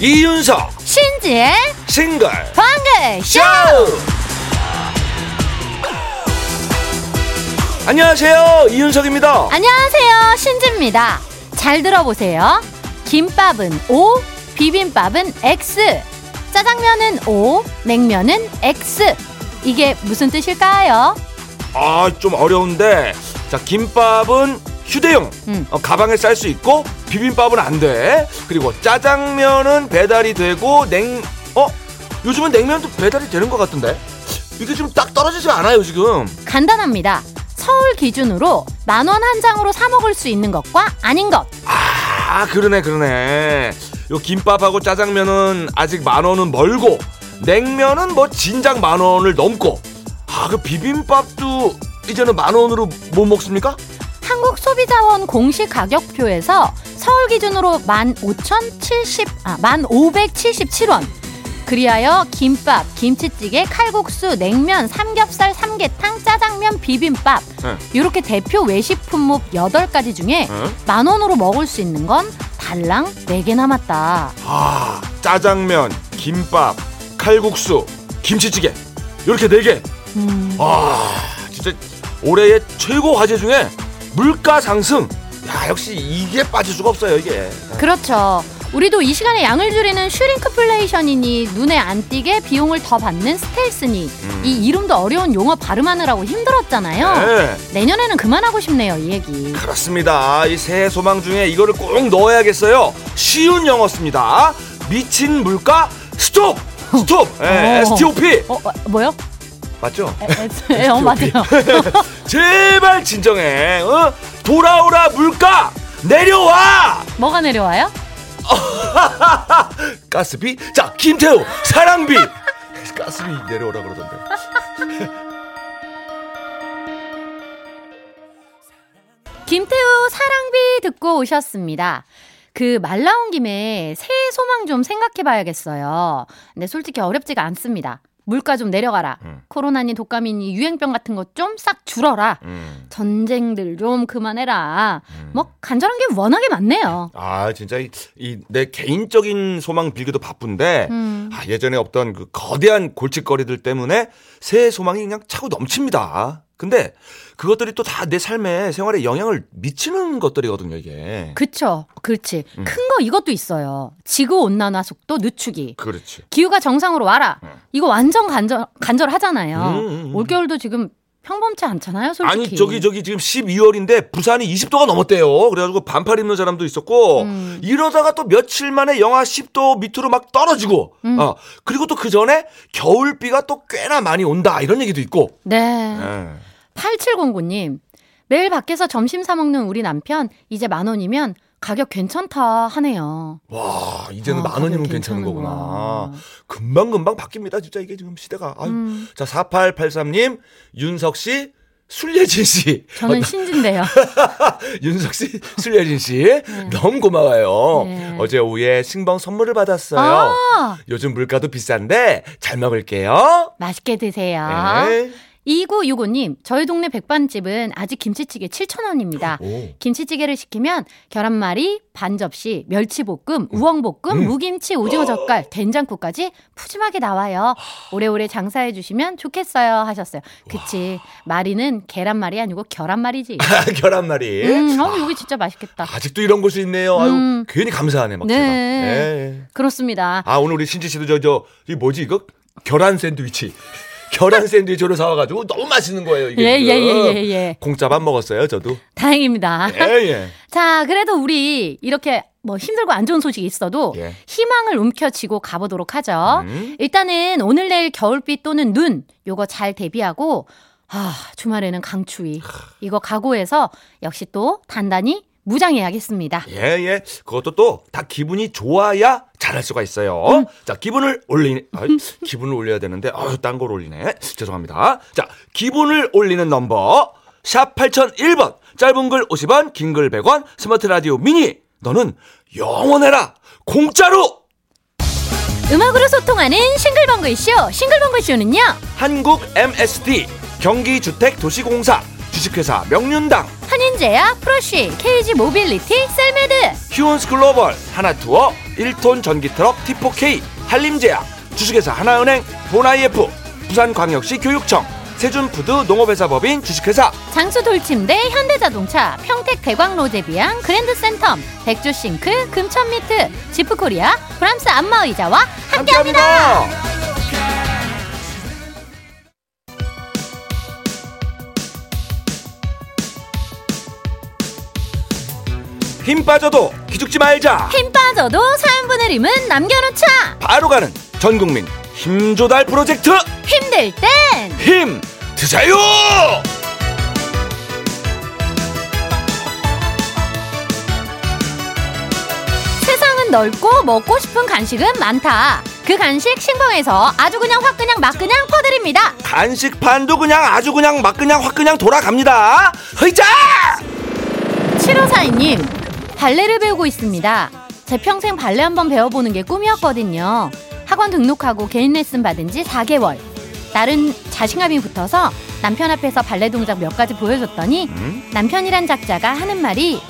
이윤석 신지의 싱글 방글 쇼! 안녕하세요 이윤석입니다. 안녕하세요 신지입니다. 잘 들어보세요. 김밥은 O 비빔밥은 X 짜장면은 O 냉면은 X 이게 무슨 뜻일까요? 아 좀 어려운데. 자 김밥은 휴대용. 음. 어, 가방에 쌀 수 있고 비빔밥은 안 돼. 그리고 짜장면은 배달이 되고 냉 어? 요즘은 냉면도 배달이 되는 것 같은데? 이게 좀딱 떨어지지 않아요 지금. 간단합니다. 서울 기준으로 만 원 한 장으로 사 먹을 수 있는 것과 아닌 것. 아 그러네 그러네. 요 김밥하고 짜장면은 아직 만 원은 멀고 냉면은 뭐 진작 만 원을 넘고 아 그 비빔밥도 이제는 만 원으로 못 먹습니까? 한국 소비자원 공식 가격표에서 서울 기준으로 15,070, 아, 1,577원. 그리하여 김밥, 김치찌개, 칼국수, 냉면, 삼겹살, 삼계탕, 짜장면, 비빔밥 네. 이렇게 대표 외식 품목 8가지 중에 어? 만 원으로 먹을 수 있는 건 달랑 4개 남았다. 아 짜장면, 김밥, 칼국수, 김치찌개 이렇게 네 개. 음, 아 진짜 올해의 최고 화제 중에 물가 상승. 야 역시 이게 빠질 수가 없어요 이게. 그렇죠. 우리도 이 시간에 양을 줄이는 슈링크플레이션이니 눈에 안 띄게 비용을 더 받는 스텔스니 음. 이 이름도 어려운 용어 발음하느라고 힘들었잖아요. 네. 내년에는 그만하고 싶네요, 이 얘기. 그렇습니다. 이 새해 소망 중에 이거를 꼭 넣어야겠어요. 쉬운 영어 씁니다. 미친 물가 스톱! 스톱! 예, 어. STOP! 어, 어 뭐요? 맞죠? 에, 에, 에, 어, 맞아요. 제발 진정해. 어? 돌아오라 물가! 내려와! 뭐가 내려와요? 가스비? 자, 김태우! 사랑비! 가스비 내려오라 그러던데. 김태우 사랑비 듣고 오셨습니다. 그 말 나온 김에 새해 소망 좀 생각해 봐야겠어요. 근데 솔직히 어렵지가 않습니다. 물가 좀 내려가라. 음. 코로나니 독감이니 유행병 같은 것 좀 싹 줄어라. 음. 전쟁들 좀 그만해라. 음. 뭐 간절한 게 워낙에 많네요. 아, 진짜 이 내 개인적인 소망 빌기도 바쁜데 음. 아, 예전에 없던 그 거대한 골칫거리들 때문에 새해 소망이 그냥 차고 넘칩니다. 근데 그것들이 또 다 내 삶에 생활에 영향을 미치는 것들이거든요, 이게. 그쵸. 그렇지. 음. 큰거 이것도 있어요. 지구 온난화 속도 늦추기. 그렇지. 기후가 정상으로 와라. 음. 이거 완전 간절 간절하잖아요. 음, 음, 음. 올겨울도 지금 평범치 않잖아요, 솔직히. 아니 저기 저기 지금 12월인데 부산이 20도가 넘었대요. 그래 가지고 반팔 입는 사람도 있었고 음. 이러다가 또 며칠 만에 영하 10도 밑으로 막 떨어지고 음. 어 그리고 또 그 전에 겨울비가 또 꽤나 많이 온다 이런 얘기도 있고. 네. 예. 8709님. 매일 밖에서 점심 사 먹는 우리 남편 이제 만 원이면 가격 괜찮다 하네요. 와 이제는 아, 만 원이면 괜찮은 거구나. 괜찮은구나. 금방 금방 바뀝니다. 진짜 이게 지금 시대가. 아유. 음, 자 4883님 윤석 씨. 술예진 씨, 저는 신진데요. 윤석 씨, 술예진 씨, 너무 고마워요. 네. 어제 오후에 신봉 선물을 받았어요. 아, 요즘 물가도 비싼데 잘 먹을게요. 맛있게 드세요. 네. 2965님, 저희 동네 백반집은 아직 김치찌개 7,000원입니다. 오. 김치찌개를 시키면 계란말이, 반 접시, 멸치볶음, 우엉볶음, 음. 무김치, 오징어 젓갈, 된장국까지 푸짐하게 나와요. 오래오래 장사해 주시면 좋겠어요 하셨어요. 그치. 마리는 계란말이 아니고 결란말이지. 계란말이. 음, 어, 여기 진짜 맛있겠다. 아직도 이런 곳이 있네요. 아유, 음. 괜히 감사하네, 막 네. 제가. 네. 그렇습니다. 아, 오늘 우리 신지 씨도 저, 저, 이 뭐지, 이거? 계란 샌드위치. 계란 샌드위치로 사와가지고 너무 맛있는 거예요, 이게. 예, 예. 예, 예, 예. 공짜 밥 먹었어요, 저도. 다행입니다. 예, 예. 자, 그래도 우리 이렇게 뭐 힘들고 안 좋은 소식이 있어도 예. 희망을 움켜쥐고 가보도록 하죠. 음. 일단은 오늘 내일 겨울비 또는 눈 요거 잘 대비하고 아 주말에는 강추위 이거 각오해서 역시 또 단단히 무장해야겠습니다. 예, 예. 그것도 또 다 기분이 좋아야 잘할 수가 있어요. 음. 자, 기분을 올리는, 아이, 기분을 올려야 되는데, 아유, 딴걸 올리네. 죄송합니다. 자, 기분을 올리는 넘버, 샵 8001번, 짧은 글 50원, 긴 글 100원, 스마트 라디오 미니. 너는 영원해라! 공짜로! 음악으로 소통하는 싱글벙글 쇼 싱글벙글 쇼는요 한국 MSD, 경기주택도시공사 주식회사 명륜당 한인제야 프로쉬 KG 모빌리티 셀메드 휴온스 글로벌 하나투어 1톤 전기 트럭 T4K 한림제약 주식회사 하나은행 보나이F 부산광역시 교육청 세준푸드 농업회사법인 주식회사 장수 돌침대 현대자동차 평택 대광로제비앙 그랜드센텀 백조싱크 금천미트 지프코리아 브람스 안마의자와 함께합니다. 함께합니다. 힘 빠져도 기죽지 말자. 힘 빠져도 사연분의 힘은 남겨놓자. 바로 가는 전국민 힘조달 프로젝트 힘들 땐 힘 드세요. 세상은 넓고 먹고 싶은 간식은 많다. 그 간식 신봉에서 아주 그냥 확 그냥 막 그냥 퍼드립니다. 간식판도 그냥 아주 그냥 막 그냥 확 그냥 돌아갑니다. 흐이자! 7542님, 발레를 배우고 있습니다. 제 평생 발레 한번 배워보는 게 꿈이었거든요. 학원 등록하고 개인 레슨 받은 지 4개월. 나름 자신감이 붙어서 남편 앞에서 발레 동작 몇 가지 보여줬더니 음? 남편이란 작자가 하는 말이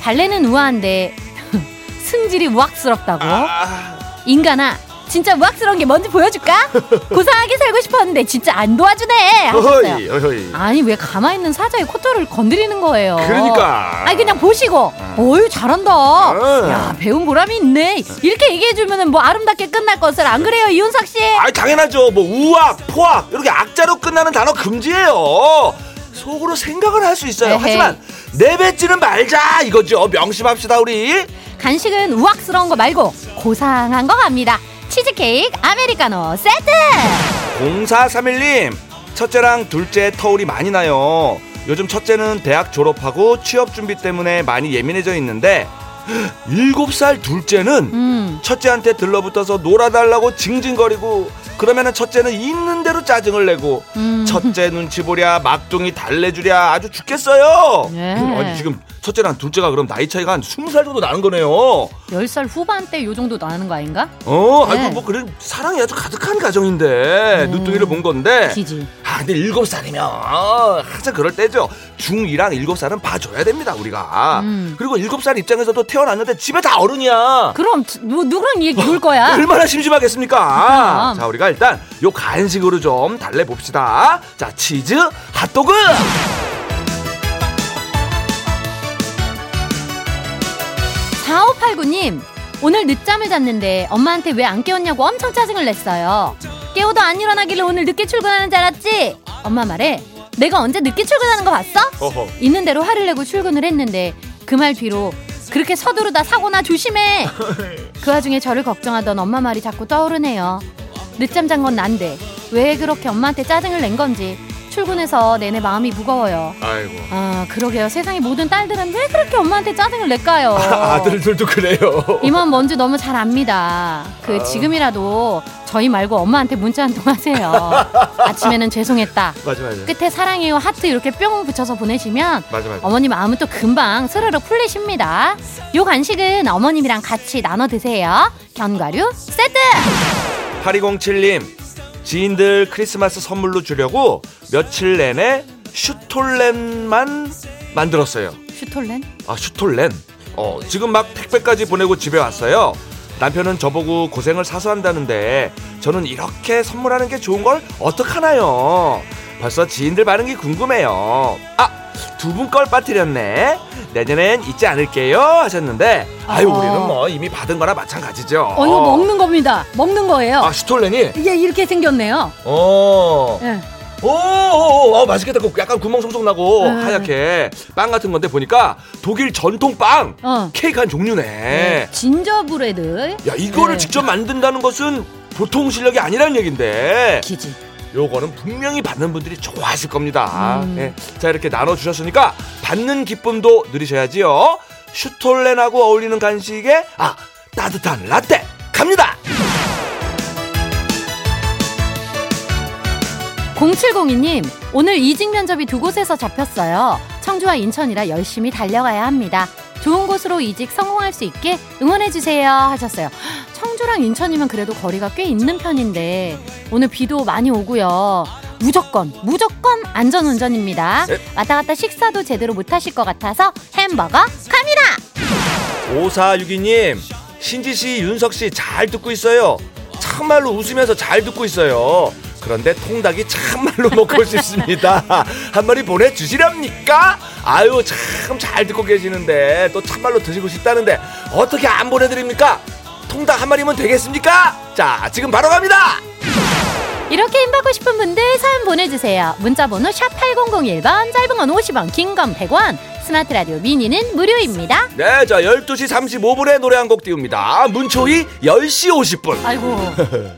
발레는 우아한데 승질이 우악스럽다고. 아, 인간아, 진짜 우악스러운 게 뭔지 보여줄까? 고상하게 살고 싶었는데 진짜 안 도와주네. 어허이, 어허이. 아니 왜 가만히 있는 사자의 코털을 건드리는 거예요? 그러니까. 아니 그냥 보시고 어유 잘한다. 응. 야 배운 보람이 있네. 이렇게 얘기해 주면은 뭐 아름답게 끝날 것을 안 그래요 이윤석 씨? 아, 당연하죠. 뭐 우악, 포악 이렇게 악자로 끝나는 단어 금지예요. 속으로 생각을 할 수 있어요. 에헤이. 하지만 내뱉지는 말자 이거죠. 명심합시다 우리. 간식은 우악스러운 거 말고 고상한 거 갑니다. 치즈케이크 아메리카노 세트. 0431님 첫째랑 둘째 터울이 많이 나요 요즘 첫째는 대학 졸업하고 취업 준비 때문에 많이 예민해져 있는데 7살 둘째는 음. 첫째한테 들러붙어서 놀아달라고 징징거리고 그러면은 첫째는 있는 대로 짜증을 내고 음. 첫째 눈치 보랴 막둥이 달래주랴 아주 죽겠어요 네. 지금 첫째랑 둘째가 그럼 나이 차이가 한 20살 정도 나는 거네요 10살 후반대 요 정도 나는 거 아닌가? 어, 네. 아이고 뭐 그래 사랑이 아주 가득한 가정인데 음. 눈둥이를 본 건데. 기지. 아, 근데 일곱 살이면 항상 그럴 때죠. 중2랑 일곱 살은 봐줘야 됩니다 우리가. 음. 그리고 일곱 살 입장에서도 태어났는데 집에 다 어른이야. 그럼 누, 누구랑 얘기 놀 거야? 얼마나 심심하겠습니까? 자, 우리가 일단 요 간식으로 좀 달래 봅시다. 자, 치즈 핫도그. 4589님, 오늘 늦잠을 잤는데 엄마한테 왜 안 깨웠냐고 엄청 짜증을 냈어요. 깨워도 안 일어나길래 오늘 늦게 출근하는 줄 알았지? 엄마 말에 내가 언제 늦게 출근하는 거 봤어? 어허. 있는 대로 화를 내고 출근을 했는데 그 말 뒤로 그렇게 서두르다 사고나 조심해. 그 와중에 저를 걱정하던 엄마 말이 자꾸 떠오르네요. 늦잠 잔 건 난데 왜 그렇게 엄마한테 짜증을 낸 건지 출근해서 내내 마음이 무거워요. 아이고. 아 그러게요. 세상의 모든 딸들은 왜 그렇게 엄마한테 짜증을 낼까요? 아 들들도 그래요. 이 마음 뭔지 너무 잘 압니다. 그 지금이라도 저희 말고 엄마한테 문자 한 통 하세요. 아침에는 죄송했다. 맞아 맞아. 끝에 사랑해요 하트 이렇게 뿅 붙여서 보내시면 맞아 맞아. 어머님 마음은 또 금방 스르륵 풀리십니다. 요 간식은 어머님이랑 같이 나눠 드세요. 견과류 세트. 8207님 지인들 크리스마스 선물로 주려고 며칠 내내 슈톨렌만 만들었어요. 슈톨렌? 아 슈톨렌. 어 지금 막 택배까지 보내고 집에 왔어요. 남편은 저보고 고생을 사서 한다는데 저는 이렇게 선물하는 게 좋은 걸 어떡하나요? 벌써 지인들 반응이 궁금해요. 아 두 분 걸 빠뜨렸네. 내년엔 잊지 않을게요 하셨는데 아유 어. 우리는 뭐 이미 받은 거나 마찬가지죠. 어 이거 먹는 겁니다. 먹는 거예요. 아 슈톨렌이 이게 이렇게 생겼네요. 어. 예. 오, 오, 오, 어, 맛있겠다. 그 약간 구멍 송송 나고 음. 하얗게 빵 같은 건데 보니까 독일 전통 빵 어. 케이크 한 종류네. 네, 진저브레드. 야 이거를 네. 직접 만든다는 것은 보통 실력이 아니라는 얘긴데 기지. 요거는 분명히 받는 분들이 좋아하실 겁니다. 음. 예. 자 이렇게 나눠 주셨으니까 받는 기쁨도 누리셔야지요. 슈톨렌하고 어울리는 간식에 아 따뜻한 라떼 갑니다. 0702님, 오늘 이직 면접이 두 곳에서 잡혔어요. 청주와 인천이라 열심히 달려가야 합니다. 좋은 곳으로 이직 성공할 수 있게 응원해주세요. 하셨어요. 청주랑 인천이면 그래도 거리가 꽤 있는 편인데, 오늘 비도 많이 오고요. 무조건 무조건 안전 운전입니다. 네. 왔다 갔다 식사도 제대로 못 하실 것 같아서 햄버거 갑니다. 5462님, 신지 씨, 윤석 씨 잘 듣고 있어요. 참말로 웃으면서 잘 듣고 있어요. 그런데 통닭이 참말로 먹고 싶습니다. 한 마리 보내주시렵니까? 아유, 참 잘 듣고 계시는데 또 참말로 드시고 싶다는데 어떻게 안 보내드립니까? 통닭 한 마리면 되겠습니까? 자, 지금 바로 갑니다! 이렇게 힘받고 싶은 분들 사연 보내주세요. 문자번호 샵 8001번, 짧은 건 50원, 긴 건 100원, 스마트 라디오 미니는 무료입니다. 네, 자, 12시 35분에 노래 한 곡 띄웁니다. 문초희 10시 50분. 아이고.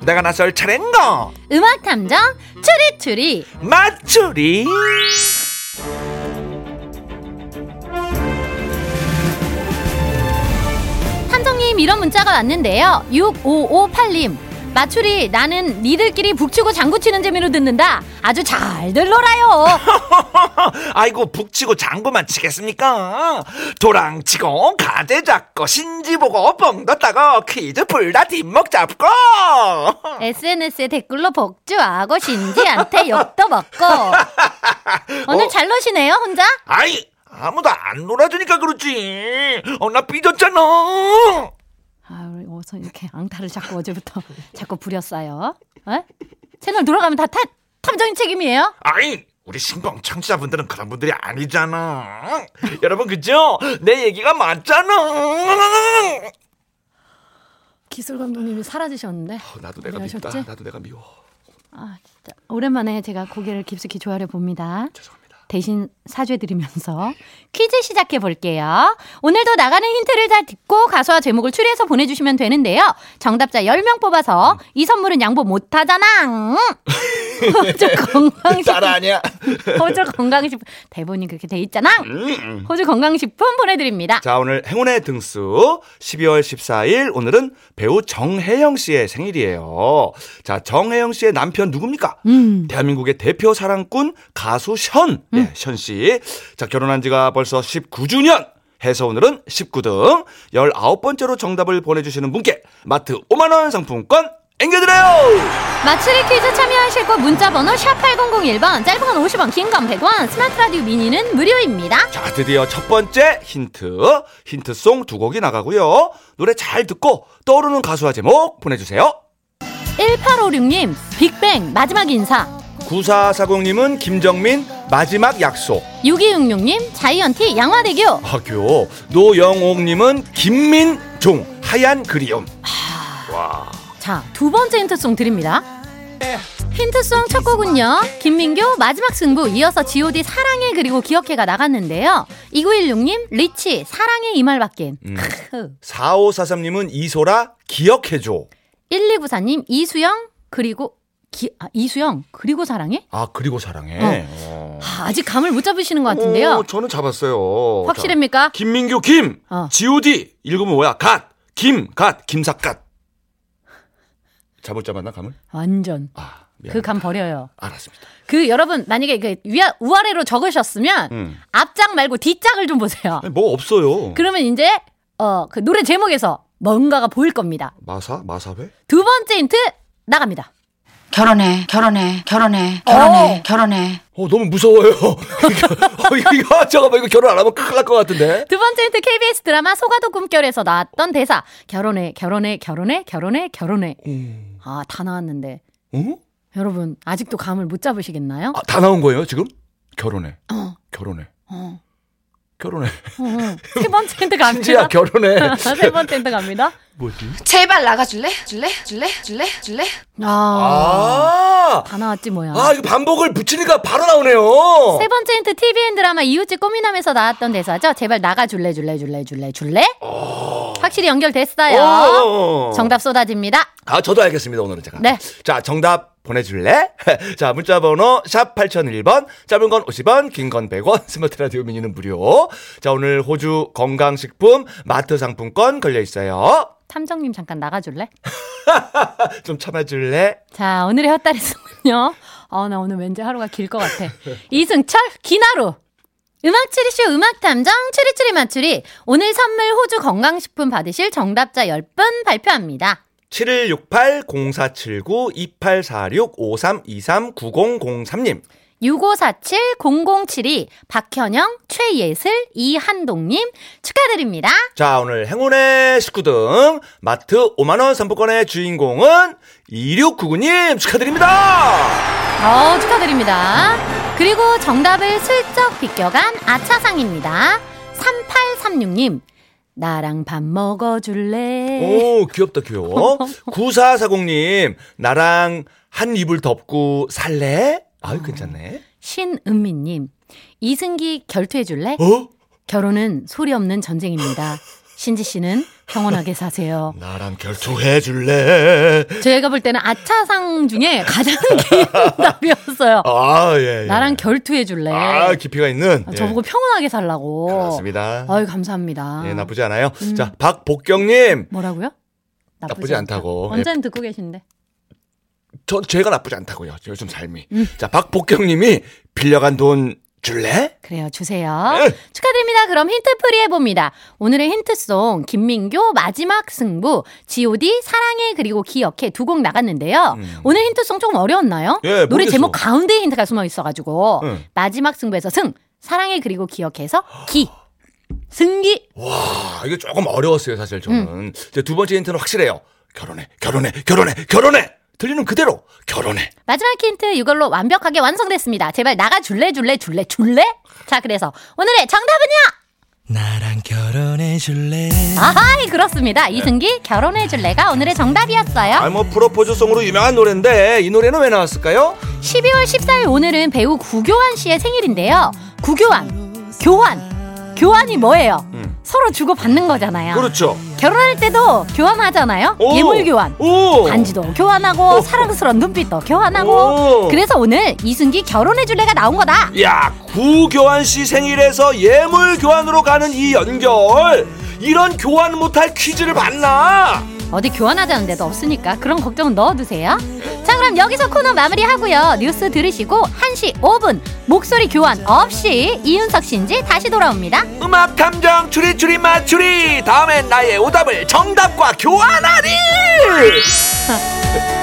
내가 나설 차례인가? 음악 탐정 추리추리. 맞추리. 탐정님 이런 문자가 왔는데요. 6558님. 마추리 나는 니들끼리 북치고 장구치는 재미로 듣는다. 아주 잘들 놀아요. 아이고 북치고 장구만 치겠습니까? 도랑치고 가재 잡고 신지 보고 뻥 떴다고 퀴즈 풀다 뒷목 잡고 SNS에 댓글로 복주하고 신지한테 욕도 먹고. 오늘 어. 잘 노시네요 혼자? 아이 아무도 안 놀아주니까 그렇지 어 나 삐졌잖아 아, 우리 어서 이렇게 앙탈을 자꾸 어제부터 자꾸 부렸어요. 에? 채널 돌아가면 다 타, 탐정인 책임이에요? 아이 우리 신봉 청취자분들은 그런 분들이 아니잖아 여러분 그죠? 내 얘기가 맞잖아 기술 감독님이 사라지셨는데. 어, 나도 내가 하셨지? 나도 내가 미워 아, 진짜 오랜만에 제가 고개를 깊숙이 조아려 봅니다. 죄송합니다 대신 사죄드리면서 퀴즈 시작해 볼게요. 오늘도 나가는 힌트를 잘 듣고 가수와 제목을 추리해서 보내주시면 되는데요. 정답자 10명 뽑아서 이 선물은 양보 못하잖아. 호주 건강식품. 따라하냐 호주 건강식품. 대본이 그렇게 돼 있잖아. 음. 호주 건강식품 보내드립니다. 자, 오늘 행운의 등수 12월 14일 오늘은 배우 정혜영 씨의 생일이에요. 자, 정혜영 씨의 남편 누굽니까? 음. 대한민국의 대표 사랑꾼 가수 션. 네, 션 씨. 자, 결혼한 지가 벌써 19주년. 해서 오늘은 19등 19번째로 정답을 보내주시는 분께 마트 5만원 상품권 앵겨드려요! 마추리 퀴즈 참여하실 곳 문자 번호 샵 8001번, 짧은 건 50원, 긴 건 100원, 스마트 라디오 미니는 무료입니다. 자, 드디어 첫 번째 힌트. 힌트송 두 곡이 나가고요. 노래 잘 듣고 떠오르는 가수와 제목 보내주세요. 1856님, 빅뱅 마지막 인사. 9440님은 김정민 마지막 약속. 6266님, 자이언티 양화대교. 학교. 노영옥님은 김민종 하얀 그리움. 자, 두 번째 힌트송 드립니다. 힌트송 첫 곡은요. 김민교 마지막 승부 이어서 G.O.D 사랑해 그리고 기억해가 나갔는데요. 2916님 리치 사랑해 이 말밖엔. 음. 크흐. 4543님은 이소라 기억해줘. 1294님 이수영 그리고 기, 아, 이수영 그리고 사랑해? 아 그리고 사랑해. 어. 아, 아직 감을 못 잡으시는 것 같은데요. 어, 저는 잡았어요. 확실합니까? 자, 김민교 김. 어. G.O.D 읽으면 뭐야? 갓. 김. 갓. 김삿갓. 잘못 잡았나 감을? 완전 아. 그 감 버려요. 알았습니다. 그 여러분 만약에 그 위아 우아래로 적으셨으면 음. 앞장 말고 뒷장을 좀 보세요. 아니, 뭐 없어요. 그러면 이제 어 그 노래 제목에서 뭔가가 보일 겁니다. 마사 마사회? 두 번째 힌트 나갑니다. 결혼해, 결혼해, 결혼해, 결혼해, 결혼해. 어 너무 무서워요. 어, 이거 잠깐만 이거 결혼 안 하면 큰일 날 것 같은데. 두 번째 힌트 KBS 드라마 소가도 꿈결에서 나왔던 대사 결혼해 결혼해 결혼해 결혼해 결혼해 음. 아 다 나왔는데 어? 여러분 아직도 감을 못 잡으시겠나요? 아, 다 나온 거예요 지금? 결혼해. 어, 결혼해. 어, 결혼해. 어, 어. 세 번째 힌트 진지야 갑니다. 결혼해. 세 번째 힌트 갑니다. 뭐지? 제발 나가줄래? 줄래? 줄래? 줄래? 줄래? 아, 아. 다 나왔지 뭐야. 아 이거 반복을 붙이니까 바로 나오네요. 세 번째 힌트 TVN 드라마 이웃집 꼬미남에서 나왔던 대사죠. 제발 나가 줄래 줄래 줄래 줄래 줄래? 어. 확실히 연결됐어요. 오. 정답 쏟아집니다. 아, 저도 알겠습니다, 오늘은 제가. 네. 자, 정답 보내줄래? 자, 문자번호 샵 8001번, 짧은 건 50원, 긴 건 100원, 스마트 라디오 미니는 무료. 자, 오늘 호주 건강식품 마트 상품권 걸려있어요. 탐정님 잠깐 나가줄래? 좀 참아줄래? 자, 오늘의 헛다리 송은요. 어, 나 오늘 왠지 하루가 길 것 같아. 이승철, 기나루. 음악 추리쇼 음악 탐정 추리추리 맞추리. 오늘 선물 호주 건강식품 받으실 정답자 10분 발표합니다. 7168-0476-5846-5323-9003님. 6547-0072 박현영, 최예슬, 이한동님 축하드립니다. 자, 오늘 행운의 19등 마트 5만원 상품권의 주인공은 2699님 축하드립니다! 어, 축하드립니다. 그리고 정답을 슬쩍 비껴간 아차상입니다. 3836님, 나랑 밥 먹어줄래? 오, 귀엽다, 귀여워. 9440님, 나랑 한 이불 덮고 살래? 아유, 괜찮네. 신은미님, 이승기 결투해줄래? 어? 결혼은 소리 없는 전쟁입니다. 신지 씨는 평온하게 사세요. 나랑 결투해 줄래? 저희가 볼 때는 아차상 중에 가장 긴 답이었어요. 아, 예, 예. 나랑 결투해 줄래? 아, 깊이가 있는. 아, 예. 저보고 평온하게 살라고. 그렇습니다. 아유, 감사합니다. 예, 나쁘지 않아요. 음. 자, 박복경님. 뭐라고요? 나쁘지 않다고. 예. 언제는 듣고 계신데. 저, 제가 나쁘지 않다고요. 요즘 삶이. 음. 자, 박복경님이 빌려간 돈 줄래? 그래요, 주세요. 네. 축하드립니다. 그럼 힌트풀이 해봅니다. 오늘의 힌트송, 김민교, 마지막 승부, GOD, 사랑해, 그리고 기억해 두 곡 나갔는데요. 오늘 힌트송 조금 어려웠나요? 음. 예, 노래 모르겠어. 제목 가운데 힌트가 숨어 있어가지고, 응. 마지막 승부에서 승, 사랑해, 그리고 기억해서 기, 승기. 와, 이게 조금 어려웠어요, 사실 저는. 음. 두 번째 힌트는 확실해요. 결혼해, 결혼해, 결혼해, 결혼해! 들리는 그대로, 결혼해. 마지막 힌트 이걸로 완벽하게 완성됐습니다. 제발 나가 줄래, 줄래, 줄래, 줄래? 자, 그래서 오늘의 정답은요? 나랑 결혼해 줄래? 아하이, 그렇습니다. 이승기, 결혼해 줄래가 오늘의 정답이었어요. 아, 뭐, 프로포즈송으로 유명한 노래인데, 이 노래는 왜 나왔을까요? 12월 14일 오늘은 배우 구교환 씨의 생일인데요. 구교환, 교환. 교환이 뭐예요? 음. 서로 주고 받는 거잖아요. 그렇죠. 결혼할 때도 교환하잖아요. 오! 예물 교환. 오! 반지도 교환하고 오! 사랑스러운 눈빛도 교환하고 오! 그래서 오늘 이승기 결혼해 줄래가 나온 거다. 야, 구교환 씨 생일에서 예물 교환으로 가는 이 연결. 이런 교환 못할 퀴즈를 봤나? 어디 교환하자는 데도 없으니까 그런 걱정은 넣어두세요. 자 그럼 여기서 코너 마무리하고요. 뉴스 들으시고 1시 5분 목소리 교환 없이 이윤석 씨인지 다시 돌아옵니다. 음악 탐정 추리 추리 맞추리 다음엔 나의 오답을 정답과 교환하리.